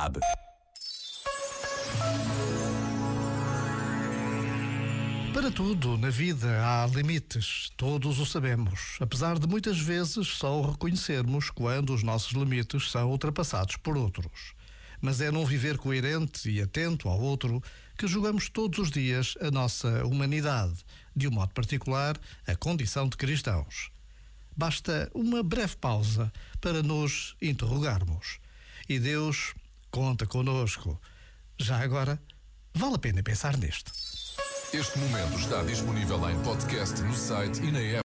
sabe. Para tudo na vida há limites, todos o sabemos, apesar de muitas vezes só o reconhecermos quando os nossos limites são ultrapassados por outros. Mas é num viver coerente e atento ao outro que julgamos todos os dias a nossa humanidade, de um modo particular, a condição de cristãos. Basta uma breve pausa para nos interrogarmos. E Deus conta conosco. Já agora, vale a pena pensar nisto. Este momento está disponível em podcast no site e na app.